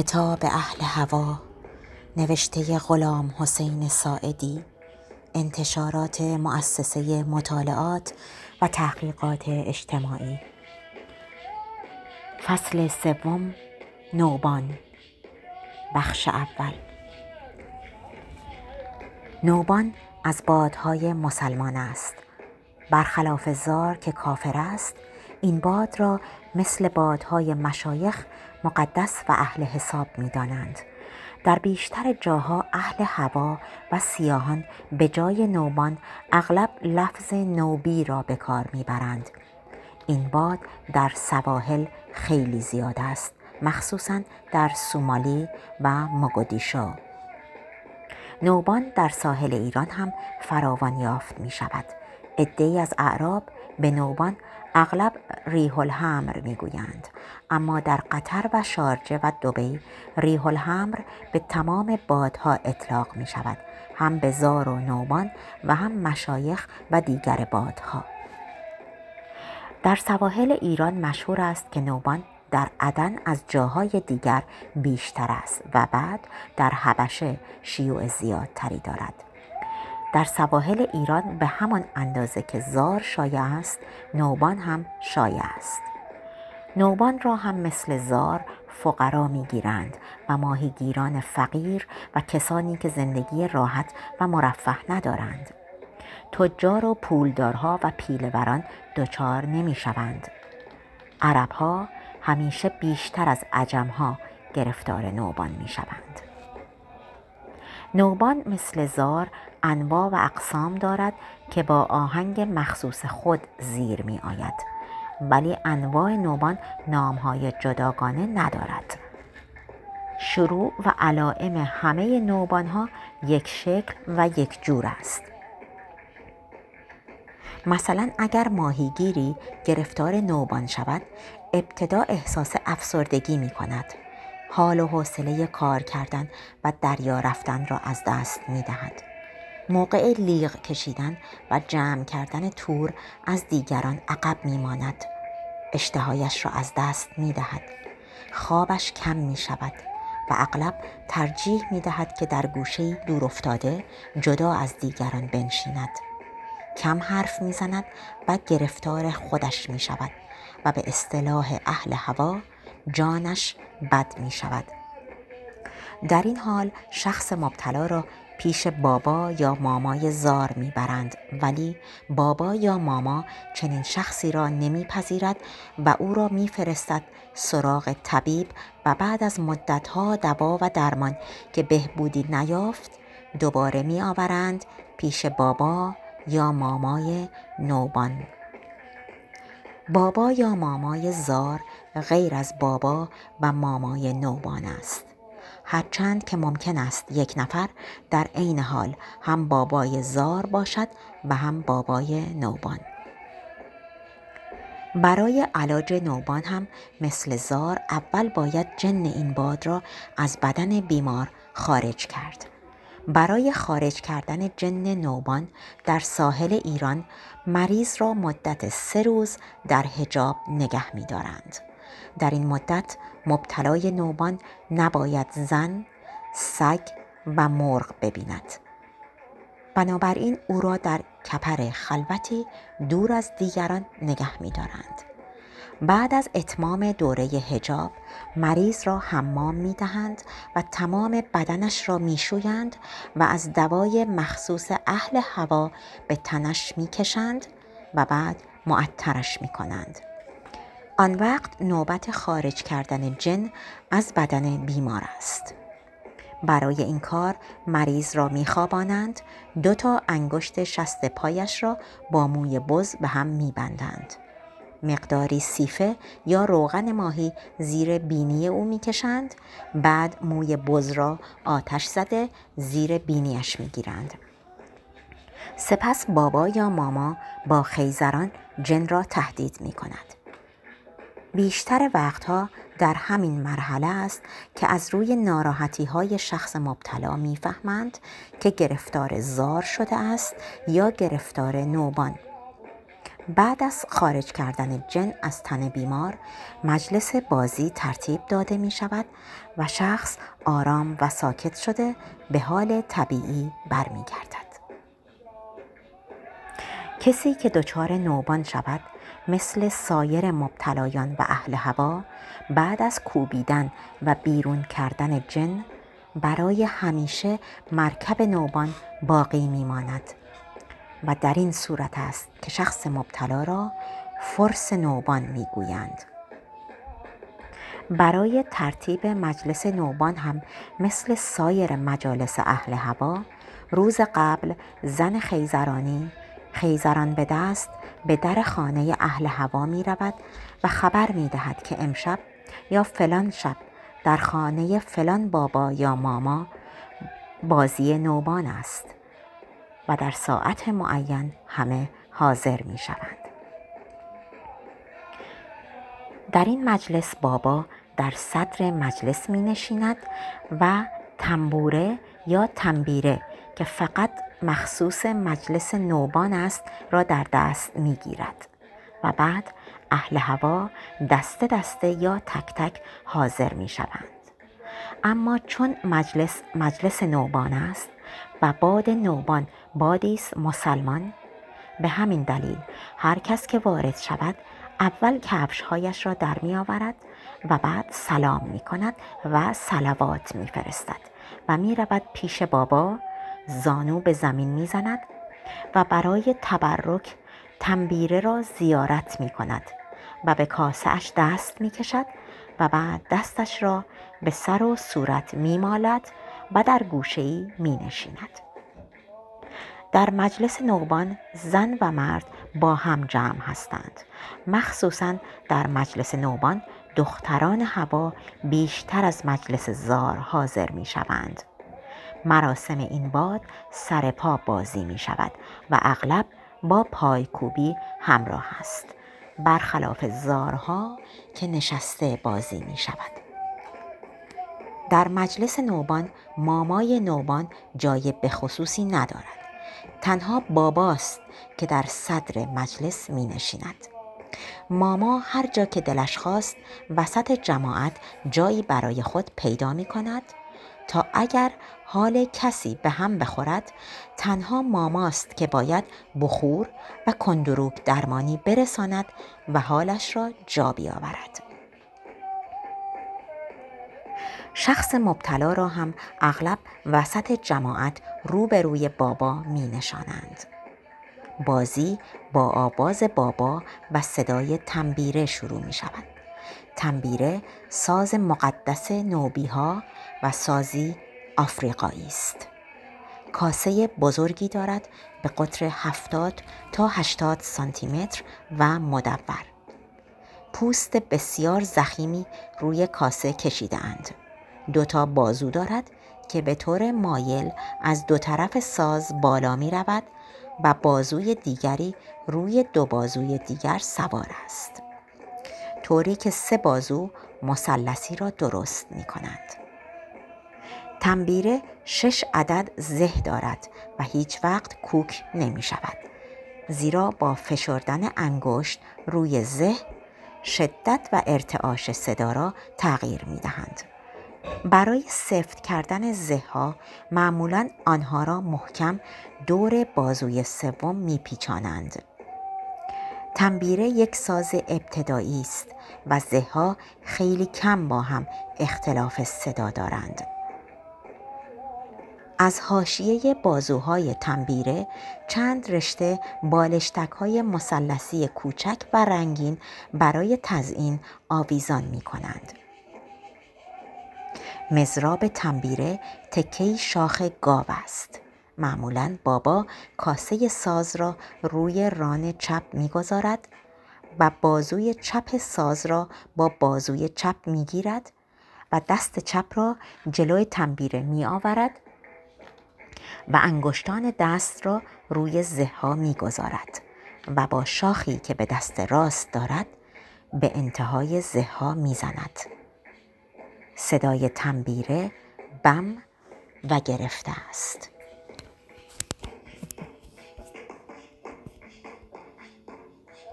کتاب اهل هوا نوشته غلام حسین ساعدی انتشارات مؤسسه مطالعات و تحقیقات اجتماعی. فصل سوم نوبان بخش اول. نوبان از بادهای مسلمان است. برخلاف زار که کافر است این باد را مثل بادهای مشایخ مقدس و اهل حساب می دانند. در بیشتر جاها اهل هوا و سیاهان به جای نوبان اغلب لفظ نوبی را به کار می‌برند. این باد در سواحل خیلی زیاد است مخصوصا در سومالی و مگودیشو نوبان در ساحل ایران هم فراوان یافت می شود. ای از اعراب به نوبان اغلب ریح الحمر می‌گویند. اما در قطر و شارجه و دبی ریح الحمر به تمام بادها اطلاق می شود هم به زار و نوبان و هم مشایخ و دیگر بادها. در سواحل ایران مشهور است که نوبان در عدن از جاهای دیگر بیشتر است و بعد در حبشه شیوع زیادتری دارد. در سواحل ایران به همان اندازه که زار شایع است نوبان هم شایع است. نوبان را هم مثل زار فقرا می‌گیرند و ماهیگیران فقیر و کسانی که زندگی راحت و مرفه ندارند. تجار و پولدارها و پیلوران دچار نمی‌شوند. عربها همیشه بیشتر از عجمها گرفتار نوبان می‌شوند. نوبان مثل زار انواع و اقسام دارد که با آهنگ مخصوص خود زیر می آید. ولی انواع نوبان نامهای جداگانه ندارد. شروع و علائم همه نوبان ها یک شکل و یک جور است. مثلا اگر ماهیگیری گرفتار نوبان شود ابتدا احساس افسردگی می کند. حال و حوصله کار کردن و دریا رفتن را از دست می دهد. موقع لیغ کشیدن و جمع کردن تور از دیگران عقب می ماند. اشتهایش را از دست می دهد. خوابش کم می شود و اغلب ترجیح می دهد که در گوشه دور افتاده جدا از دیگران بنشیند. کم حرف می زند و گرفتار خودش می شود و به اصطلاح اهل هوا جانش بد می شود. در این حال شخص مبتلا را پیش بابا یا مامای زار می‌برند ولی بابا یا ماما چنین شخصی را نمیپذیرد و او را میفرستد سراغ طبیب و بعد از مدتها دوا و درمان که بهبودی نیافت دوباره می آورند پیش بابا یا مامای نوبان بابا یا مامای زار غیر از بابا و مامای نوبان است. هرچند که ممکن است یک نفر در عین حال هم بابای زار باشد و هم بابای نوبان. برای علاج نوبان هم مثل زار اول باید جن این باد را از بدن بیمار خارج کرد. برای خارج کردن جن نوبان در ساحل ایران مریض را مدت سه روز در حجاب نگه می دارند. در این مدت مبتلای نوبان نباید زن، سگ و مرغ ببیند. بنابراین او را در کپر خلوتی دور از دیگران نگه می دارند. بعد از اتمام دوره هجاب مریض را حمام می دهند و تمام بدنش را می شویند و از دوای مخصوص اهل هوا به تنش می کشند و بعد معطرش می کنند. آن وقت نوبت خارج کردن جن از بدن بیمار است. برای این کار مریض را میخوابانند دو تا انگشت شست پایش را با موی بز به هم میبندند مقداری سیفه یا روغن ماهی زیر بینی او می‌کشند. بعد موی بز را آتش زده زیر بینیش می‌گیرند. سپس بابا یا ماما با خیزران جن را تهدید می کند. بیشتر وقتها در همین مرحله است که از روی ناراحتی های شخص مبتلا می‌فهمند که گرفتار زار شده است یا گرفتار نوبان. بعد از خارج کردن جن از تن بیمار مجلس بازی ترتیب داده می شود و شخص آرام و ساکت شده به حال طبیعی برمیگردد. کسی که دچار نوبان شود مثل سایر مبتلایان و اهل هوا بعد از کوبیدن و بیرون کردن جن برای همیشه مرکب نوبان باقی میماند و در این صورت است که شخص مبتلا را فرس نوبان می‌گویند. برای ترتیب مجلس نوبان هم مثل سایر مجالس اهل هوا روز قبل زن خیزرانی خیزران به دست به در خانه اهل هوا می رود و خبر می دهد که امشب یا فلان شب در خانه فلان بابا یا ماما بازی نوبان است. و در ساعت معین همه حاضر می شوند. در این مجلس بابا در صدر مجلس می نشیند و تنبوره یا تنبیره که فقط مخصوص مجلس نوبان است را در دست می گیرد و بعد اهل هوا دسته دسته یا تک تک حاضر می شوند. اما چون مجلس مجلس نوبان است و باد نوبان بادی است مسلمان به همین دلیل هر کس که وارد شود اول کفشهایش را در می آورد و بعد سلام می کند و سلوات می فرستد و می رود پیش بابا زانو به زمین می زند و برای تبرک تنبیره را زیارت می کند و به کاسهش دست می کشد و بعد دستش را به سر و صورت می مالد و در گوشه ای می نشیند. در مجلس نوبان زن و مرد با هم جمع هستند. مخصوصا در مجلس نوبان دختران هوا بیشتر از مجلس زار حاضر می شوند مراسم این باد سر پا بازی می شود و اغلب با پایکوبی همراه است. برخلاف زارها که نشسته بازی می شود در مجلس نوبان مامای نوبان جای بخصوصی ندارد. تنها باباست که در صدر مجلس می نشیند ماما هر جا که دلش خواست وسط جماعت جایی برای خود پیدا می کند تا اگر حال کسی به هم بخورد تنها ماماست که باید بخور و کندروک درمانی برساند و حالش را جا بیاورد. شخص مبتلا را هم اغلب وسط جماعت روبروی بابا می نشانند. بازی با آواز بابا و صدای تنبیره شروع می شود. تنبیره ساز مقدس نوبی ها و سازی آفریقایی است. کاسه بزرگی دارد به قطر 70 تا 80 سانتی متر و مدور. پوست بسیار زخیمی روی کاسه کشیده اند. دو تا بازو دارد که به طور مایل از دو طرف ساز بالا می رود و بازوی دیگری روی دو بازوی دیگر سوار است. طوری که سه بازو مثلثی را درست می کنند. تنبیره شش عدد زه دارد و هیچ وقت کوک نمی شود. زیرا با فشردن انگشت روی زه شدت و ارتعاش صدا را تغییر می دهند. برای سفت کردن زه ها معمولا آنها را محکم دور بازوی سوم میپیچانند. تنبیره یک ساز ابتدایی است و زه ها خیلی کم با هم اختلاف صدا دارند. از حاشیه بازوهای تنبیره چند رشته بالشتک های مسلسی کوچک و رنگین برای تزئین آویزان می کنند. مزراب تنبیره تکهی شاخ گاو است. معمولا بابا کاسه ساز را روی ران چپ می‌گذارد و بازوی چپ ساز را با بازوی چپ می‌گیرد و دست چپ را جلوی تنبیره می آورد و انگشتان دست را روی زها می گذارد و با شاخی که به دست راست دارد به انتهای زها می زند. صدای تنبیره بم و گرفته است